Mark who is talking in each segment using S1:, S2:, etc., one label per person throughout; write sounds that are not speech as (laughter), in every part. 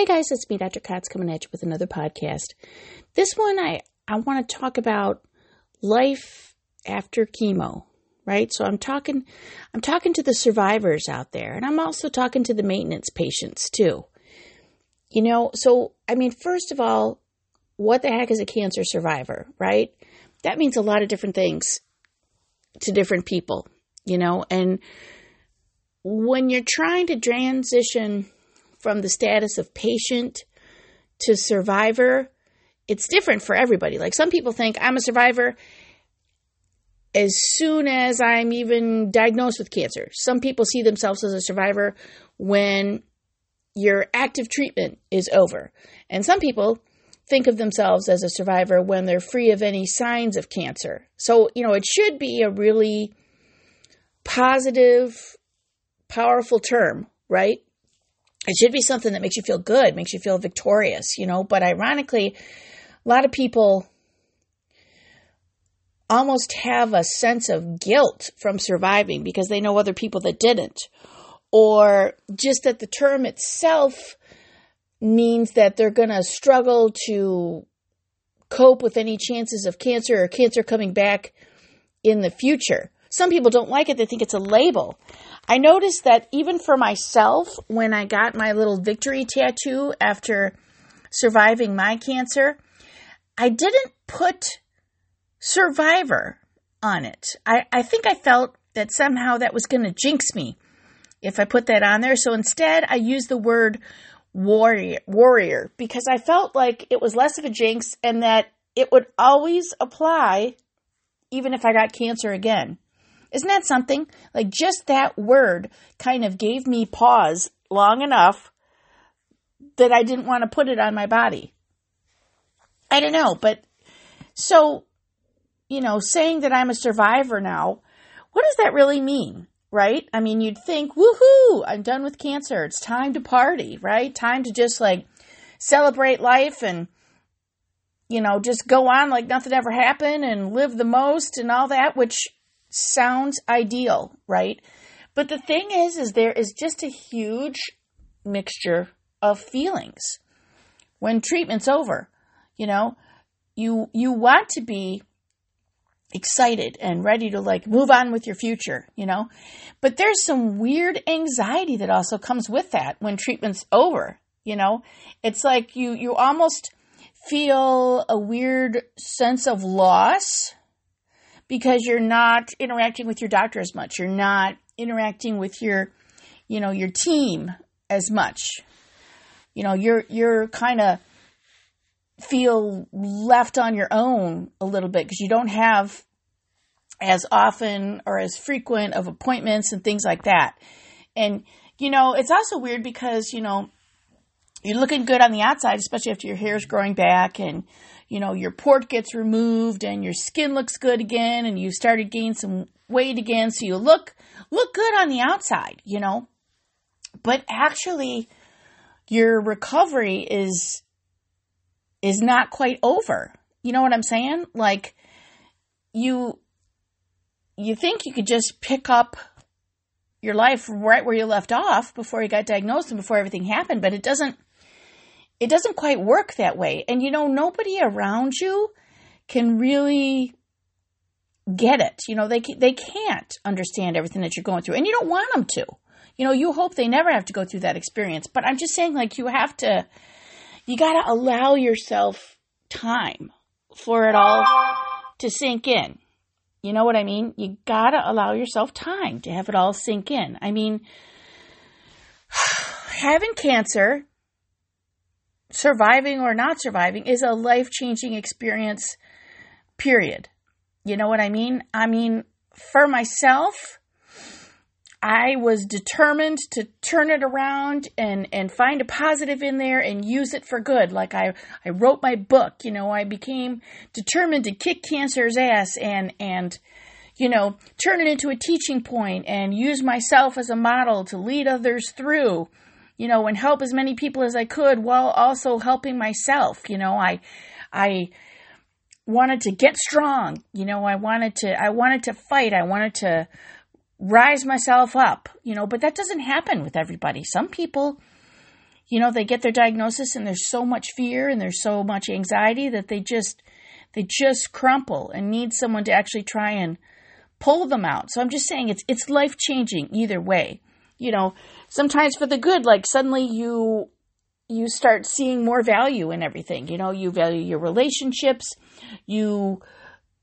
S1: Hey guys, it's me, Dr. Katz, coming at you with another podcast. This one, I, I want to talk about life after chemo, right? So I'm talking, I'm talking to the survivors out there, and I'm also talking to the maintenance patients too. You know, so I mean, first of all, what the heck is a cancer survivor, right? That means a lot of different things to different people, you know, and when you're trying to transition from the status of patient to survivor, it's different for everybody. Like some people think I'm a survivor as soon as I'm even diagnosed with cancer. Some people see themselves as a survivor when your active treatment is over. And some people think of themselves as a survivor when they're free of any signs of cancer. So, you know, it should be a really positive, powerful term, right? It should be something that makes you feel good, makes you feel victorious, you know. But ironically, a lot of people almost have a sense of guilt from surviving because they know other people that didn't, or just that the term itself means that they're going to struggle to cope with any chances of cancer or cancer coming back in the future. Some people don't like it, they think it's a label. I noticed that even for myself, when I got my little victory tattoo after surviving my cancer, I didn't put survivor on it. I, I think I felt that somehow that was going to jinx me if I put that on there. So instead, I used the word warrior, warrior because I felt like it was less of a jinx and that it would always apply even if I got cancer again. Isn't that something? Like just that word kind of gave me pause long enough that I didn't want to put it on my body. I don't know, but so, you know, saying that I'm a survivor now, what does that really mean? Right? I mean, you'd think, woohoo, I'm done with cancer. It's time to party, right? Time to just like celebrate life and, you know, just go on like nothing ever happened and live the most and all that, which sounds ideal, right? But the thing is, is there is just a huge mixture of feelings when treatment's over. You know, you you want to be excited and ready to like move on with your future, you know? But there's some weird anxiety that also comes with that when treatment's over, you know? It's like you you almost feel a weird sense of loss because you're not interacting with your doctor as much. You're not interacting with your, you know, your team as much. You know, you're you're kind of feel left on your own a little bit because you don't have as often or as frequent of appointments and things like that. And you know, it's also weird because, you know, you're looking good on the outside, especially after your hair's growing back and you know, your port gets removed and your skin looks good again and you started gaining some weight again. So you look, look good on the outside, you know, but actually your recovery is, is not quite over. You know what I'm saying? Like you, you think you could just pick up your life right where you left off before you got diagnosed and before everything happened, but it doesn't it doesn't quite work that way. And you know, nobody around you can really get it. You know, they they can't understand everything that you're going through, and you don't want them to. You know, you hope they never have to go through that experience. But I'm just saying, like, you have to, you got to allow yourself time for it all to sink in. You know what I mean? You got to allow yourself time to have it all sink in. I mean, (sighs) having cancer surviving or not surviving is a life changing experience, period. You know what I mean? I mean, for myself, I was determined to turn it around and, and find a positive in there and use it for good. Like I, I wrote my book, you know, I became determined to kick cancer's ass and, and, you know, turn it into a teaching point and use myself as a model to lead others through you know, and help as many people as I could while also helping myself. You know, I, I wanted to get strong. You know, I wanted to, I wanted to fight. I wanted to rise myself up, you know, but that doesn't happen with everybody. Some people, you know, they get their diagnosis and there's so much fear and there's so much anxiety that they just they just crumple and need someone to actually try and pull them out. So I'm just saying it's it's life changing either way. You know, sometimes for the good, like suddenly you you start seeing more value in everything. You know, you value your relationships, you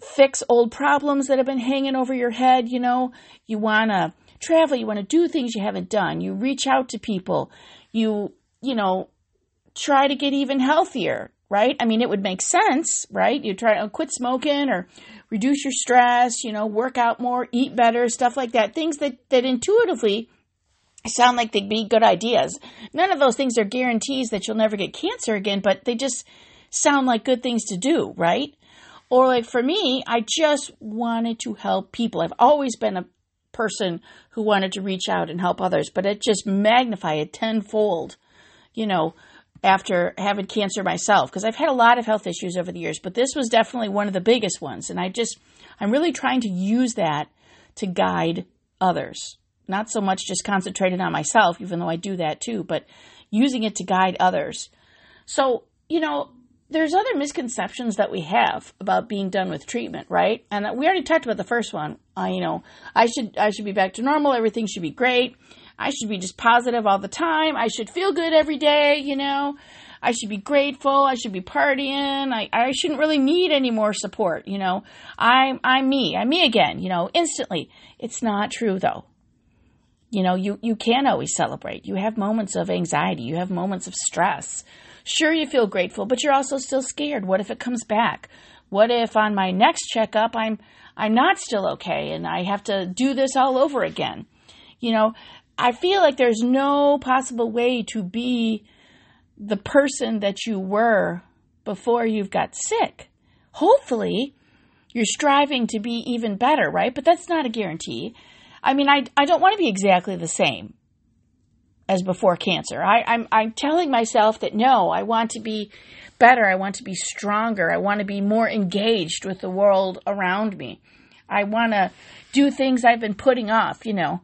S1: fix old problems that have been hanging over your head, you know, you want to travel, you want to do things you haven't done. You reach out to people. You, you know, try to get even healthier, right? I mean, it would make sense, right? You try to quit smoking or reduce your stress, you know, work out more, eat better, stuff like that. Things that, that intuitively sound like they'd be good ideas. None of those things are guarantees that you'll never get cancer again, but they just sound like good things to do, right? Or like for me, I just wanted to help people. I've always been a person who wanted to reach out and help others, but it just magnified it tenfold, you know, after having cancer myself because I've had a lot of health issues over the years, but this was definitely one of the biggest ones. And I just, I'm really trying to use that to guide others. Not so much just concentrated on myself, even though I do that too, but using it to guide others. So, you know, there's other misconceptions that we have about being done with treatment, right? And we already talked about the first one. Uh, you know, I should I should be back to normal. Everything should be great. I should be just positive all the time. I should feel good every day, you know. I should be grateful. I should be partying. I, I shouldn't really need any more support, you know. I'm, I'm me. I'm me again, you know, instantly. It's not true though. You know, you, you can always celebrate. You have moments of anxiety. You have moments of stress. Sure, you feel grateful, but you're also still scared. What if it comes back? What if on my next checkup I'm I'm not still okay and I have to do this all over again? You know, I feel like there's no possible way to be the person that you were before you've got sick. Hopefully, you're striving to be even better, right? But that's not a guarantee. I mean, I, I don't want to be exactly the same as before cancer. I, I'm, I'm telling myself that no, I want to be better. I want to be stronger. I want to be more engaged with the world around me. I want to do things I've been putting off, you know.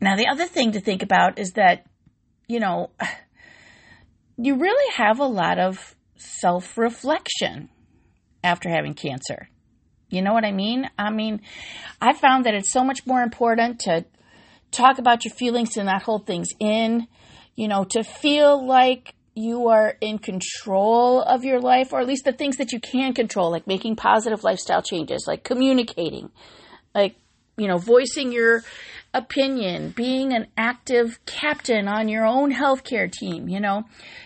S1: Now, the other thing to think about is that, you know, (sighs) you really have a lot of self reflection after having cancer. You know what I mean? I mean, I found that it's so much more important to talk about your feelings and not hold things in, you know, to feel like you are in control of your life, or at least the things that you can control, like making positive lifestyle changes, like communicating, like, you know, voicing your opinion, being an active captain on your own healthcare team, you know,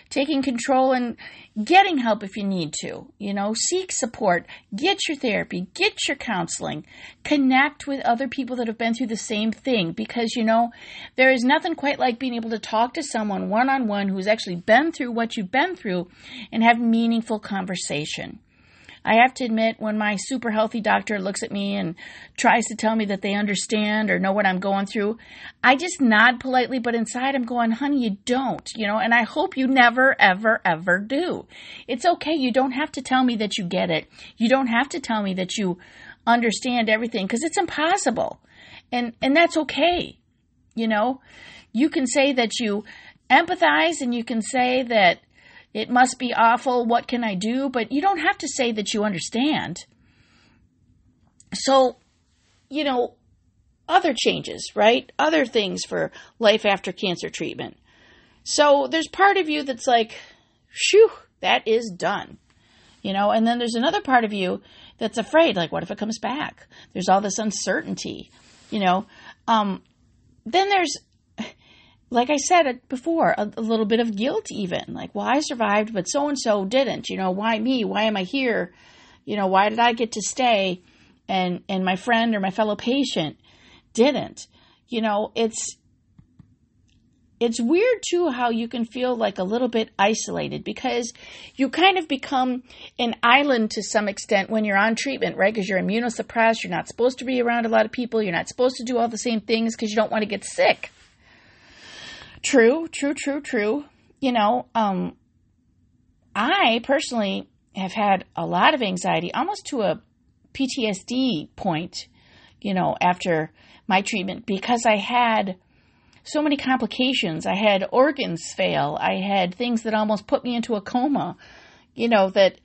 S1: taking control and getting help if you need to, you know, seek support, get your therapy, get your counseling, connect with other people that have been through the same thing because, you know, there is nothing quite like being able to talk to someone one on one who's actually been through what you've been through and have meaningful conversation. I have to admit, when my super healthy doctor looks at me and tries to tell me that they understand or know what I'm going through, I just nod politely, but inside I'm going, honey, you don't, you know, and I hope you never, ever, ever do. It's okay. You don't have to tell me that you get it. You don't have to tell me that you understand everything because it's impossible. And, and that's okay. You know, you can say that you empathize and you can say that it must be awful. What can I do? But you don't have to say that you understand. So, you know, other changes, right? Other things for life after cancer treatment. So there's part of you that's like, shoo, that is done. You know, and then there's another part of you that's afraid, like, what if it comes back? There's all this uncertainty, you know. Um, then there's like I said uh, before, a, a, little bit of guilt even. Like, well, I survived, but so and so didn't. You know, why me? Why am I here? You know, why did I get to stay and and my friend or my fellow patient didn't? You know, it's it's weird too how you can feel like a little bit isolated because you kind of become an island to some extent when you're on treatment, right? Because you're immunosuppressed, you're not supposed to be around a lot of people, you're not supposed to do all the same things because you don't want to get sick. True, true, true, true. You know, um, I personally have had a lot of anxiety, almost to a PTSD point, you know, after my treatment because I had so many complications. I had organs fail. I had things that almost put me into a coma, you know, that,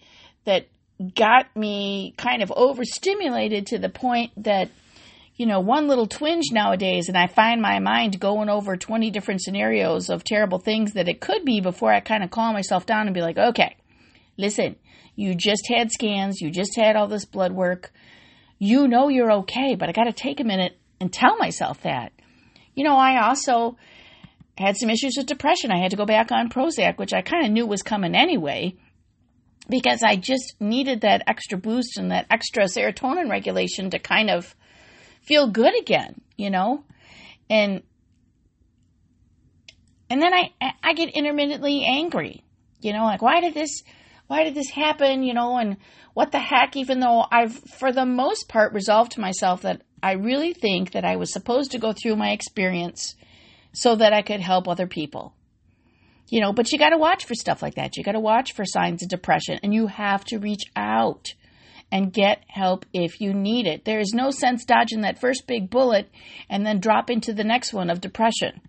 S1: that got me kind of overstimulated to the point that, you know, one little twinge nowadays, and I find my mind going over 20 different scenarios of terrible things that it could be before I kind of calm myself down and be like, okay, listen, you just had scans, you just had all this blood work. You know you're okay, but I got to take a minute and tell myself that. You know, I also had some issues with depression. I had to go back on Prozac, which I kind of knew was coming anyway because I just needed that extra boost and that extra serotonin regulation to kind of feel good again, you know? And and then I I get intermittently angry. You know, like why did this why did this happen, you know, and what the heck even though I've for the most part resolved to myself that I really think that I was supposed to go through my experience so that I could help other people. You know, but you got to watch for stuff like that. You got to watch for signs of depression and you have to reach out and get help if you need it. There is no sense dodging that first big bullet and then drop into the next one of depression.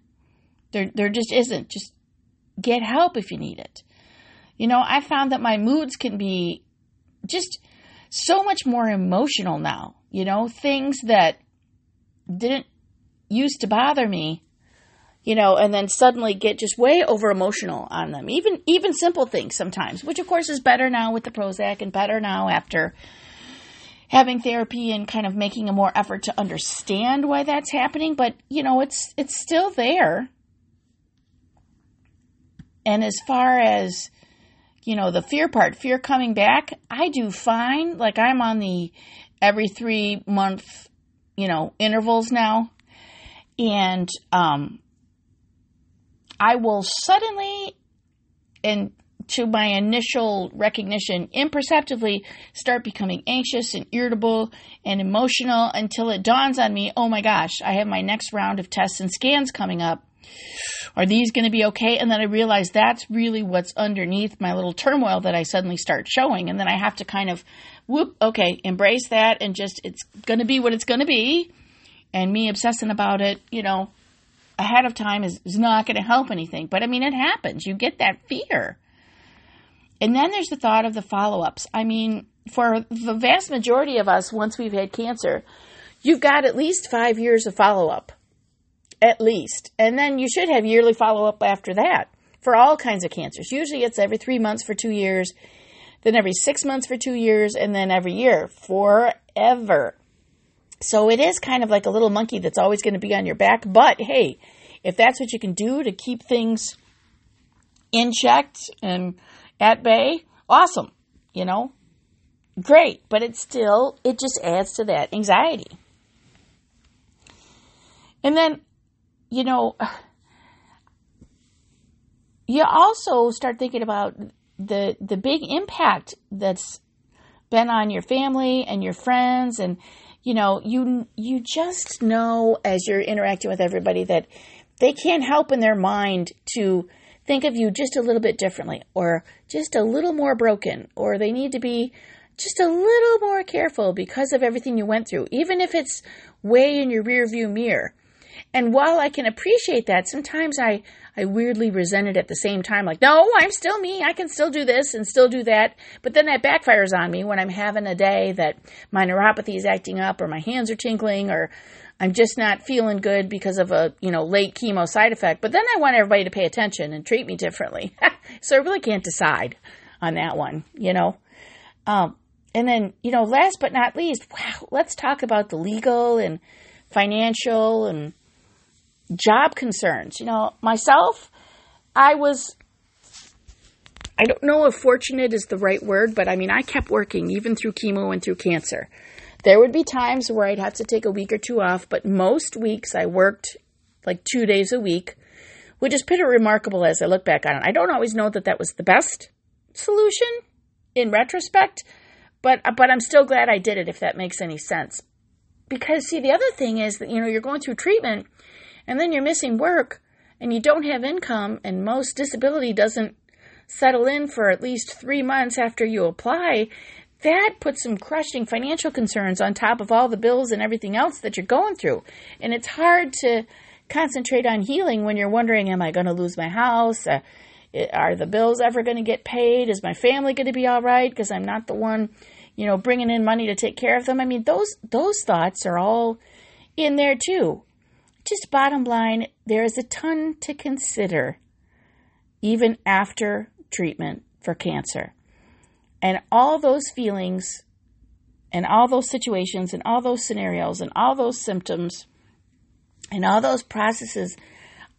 S1: There there just isn't. Just get help if you need it. You know, I found that my moods can be just so much more emotional now. You know, things that didn't used to bother me you know, and then suddenly get just way over emotional on them. Even even simple things sometimes, which of course is better now with the Prozac and better now after having therapy and kind of making a more effort to understand why that's happening, but you know, it's it's still there. And as far as you know, the fear part, fear coming back, I do fine. Like I'm on the every 3 month, you know, intervals now. And um I will suddenly, and to my initial recognition, imperceptibly start becoming anxious and irritable and emotional until it dawns on me, oh my gosh, I have my next round of tests and scans coming up. Are these going to be okay? And then I realize that's really what's underneath my little turmoil that I suddenly start showing. And then I have to kind of, whoop, okay, embrace that and just, it's going to be what it's going to be. And me obsessing about it, you know, ahead of time is, is not going to help anything. But I mean, it happens. You get that fear. And then there's the thought of the follow ups. I mean, for the vast majority of us, once we've had cancer, you've got at least five years of follow up. At least. And then you should have yearly follow up after that for all kinds of cancers. Usually it's every three months for two years, then every six months for two years, and then every year forever. So it is kind of like a little monkey that's always going to be on your back. But hey, if that's what you can do to keep things in check and at bay, awesome. You know, great. But it still, it just adds to that anxiety. And then, you know, (sighs) you also start thinking about the the big impact that's been on your family and your friends and you know, you you just know as you're interacting with everybody that they can't help in their mind to think of you just a little bit differently or just a little more broken or they need to be just a little more careful because of everything you went through, even if it's way in your rearview mirror. And while I can appreciate that, sometimes I, I weirdly resent it at the same time. Like, no, I'm still me. I can still do this and still do that. But then that backfires on me when I'm having a day that my neuropathy is acting up or my hands are tingling or I'm just not feeling good because of a, you know, late chemo side effect. But then I want everybody to pay attention and treat me differently. (laughs) so I really can't decide on that one, you know. Um, and then, you know, last but not least, wow, let's talk about the legal and financial and job concerns. You know, myself, I was, I don't know if fortunate is the right word, but I mean, I kept working even through chemo and through cancer. There would be times where I'd have to take a week or two off, but most weeks I worked like two days a week, which is pretty remarkable as I look back on it. I don't always know that that was the best solution in retrospect, but but I'm still glad I did it if that makes any sense. Because see, the other thing is that you know you're going through treatment and then you're missing work and you don't have income, and most disability doesn't settle in for at least three months after you apply, that puts some crushing financial concerns on top of all the bills and everything else that you're going through. And it's hard to concentrate on healing when you're wondering, am I going to lose my house? Uh, are the bills ever going to get paid? Is my family going to be all right because I'm not the one, you know, bringing in money to take care of them? I mean, those those thoughts are all in there too. Just bottom line, there is a ton to consider even after treatment for cancer. And all those feelings and all those situations and all those scenarios and all those symptoms and all those processes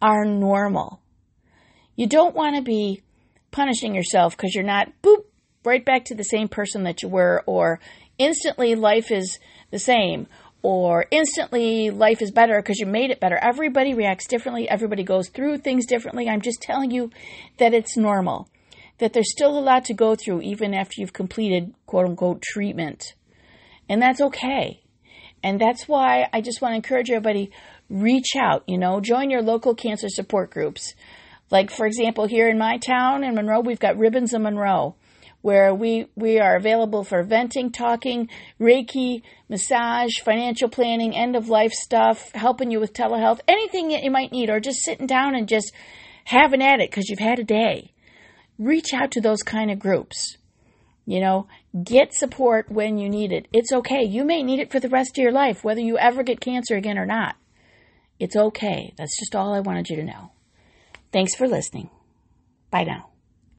S1: are normal. You don't want to be punishing yourself because you're not, boop, right back to the same person that you were, or instantly life is the same, or instantly life is better because you made it better. Everybody reacts differently. Everybody goes through things differently. I'm just telling you that it's normal, that there's still a lot to go through even after you've completed quote unquote treatment. And that's okay. And that's why I just want to encourage everybody reach out, you know, join your local cancer support groups. Like, for example, here in my town in Monroe, we've got Ribbons of Monroe, where we, we are available for venting, talking, Reiki, massage, financial planning, end of life stuff, helping you with telehealth, anything that you might need, or just sitting down and just having at it because you've had a day. Reach out to those kind of groups. You know, get support when you need it. It's okay. You may need it for the rest of your life, whether you ever get cancer again or not. It's okay. That's just all I wanted you to know. Thanks for listening. Bye now.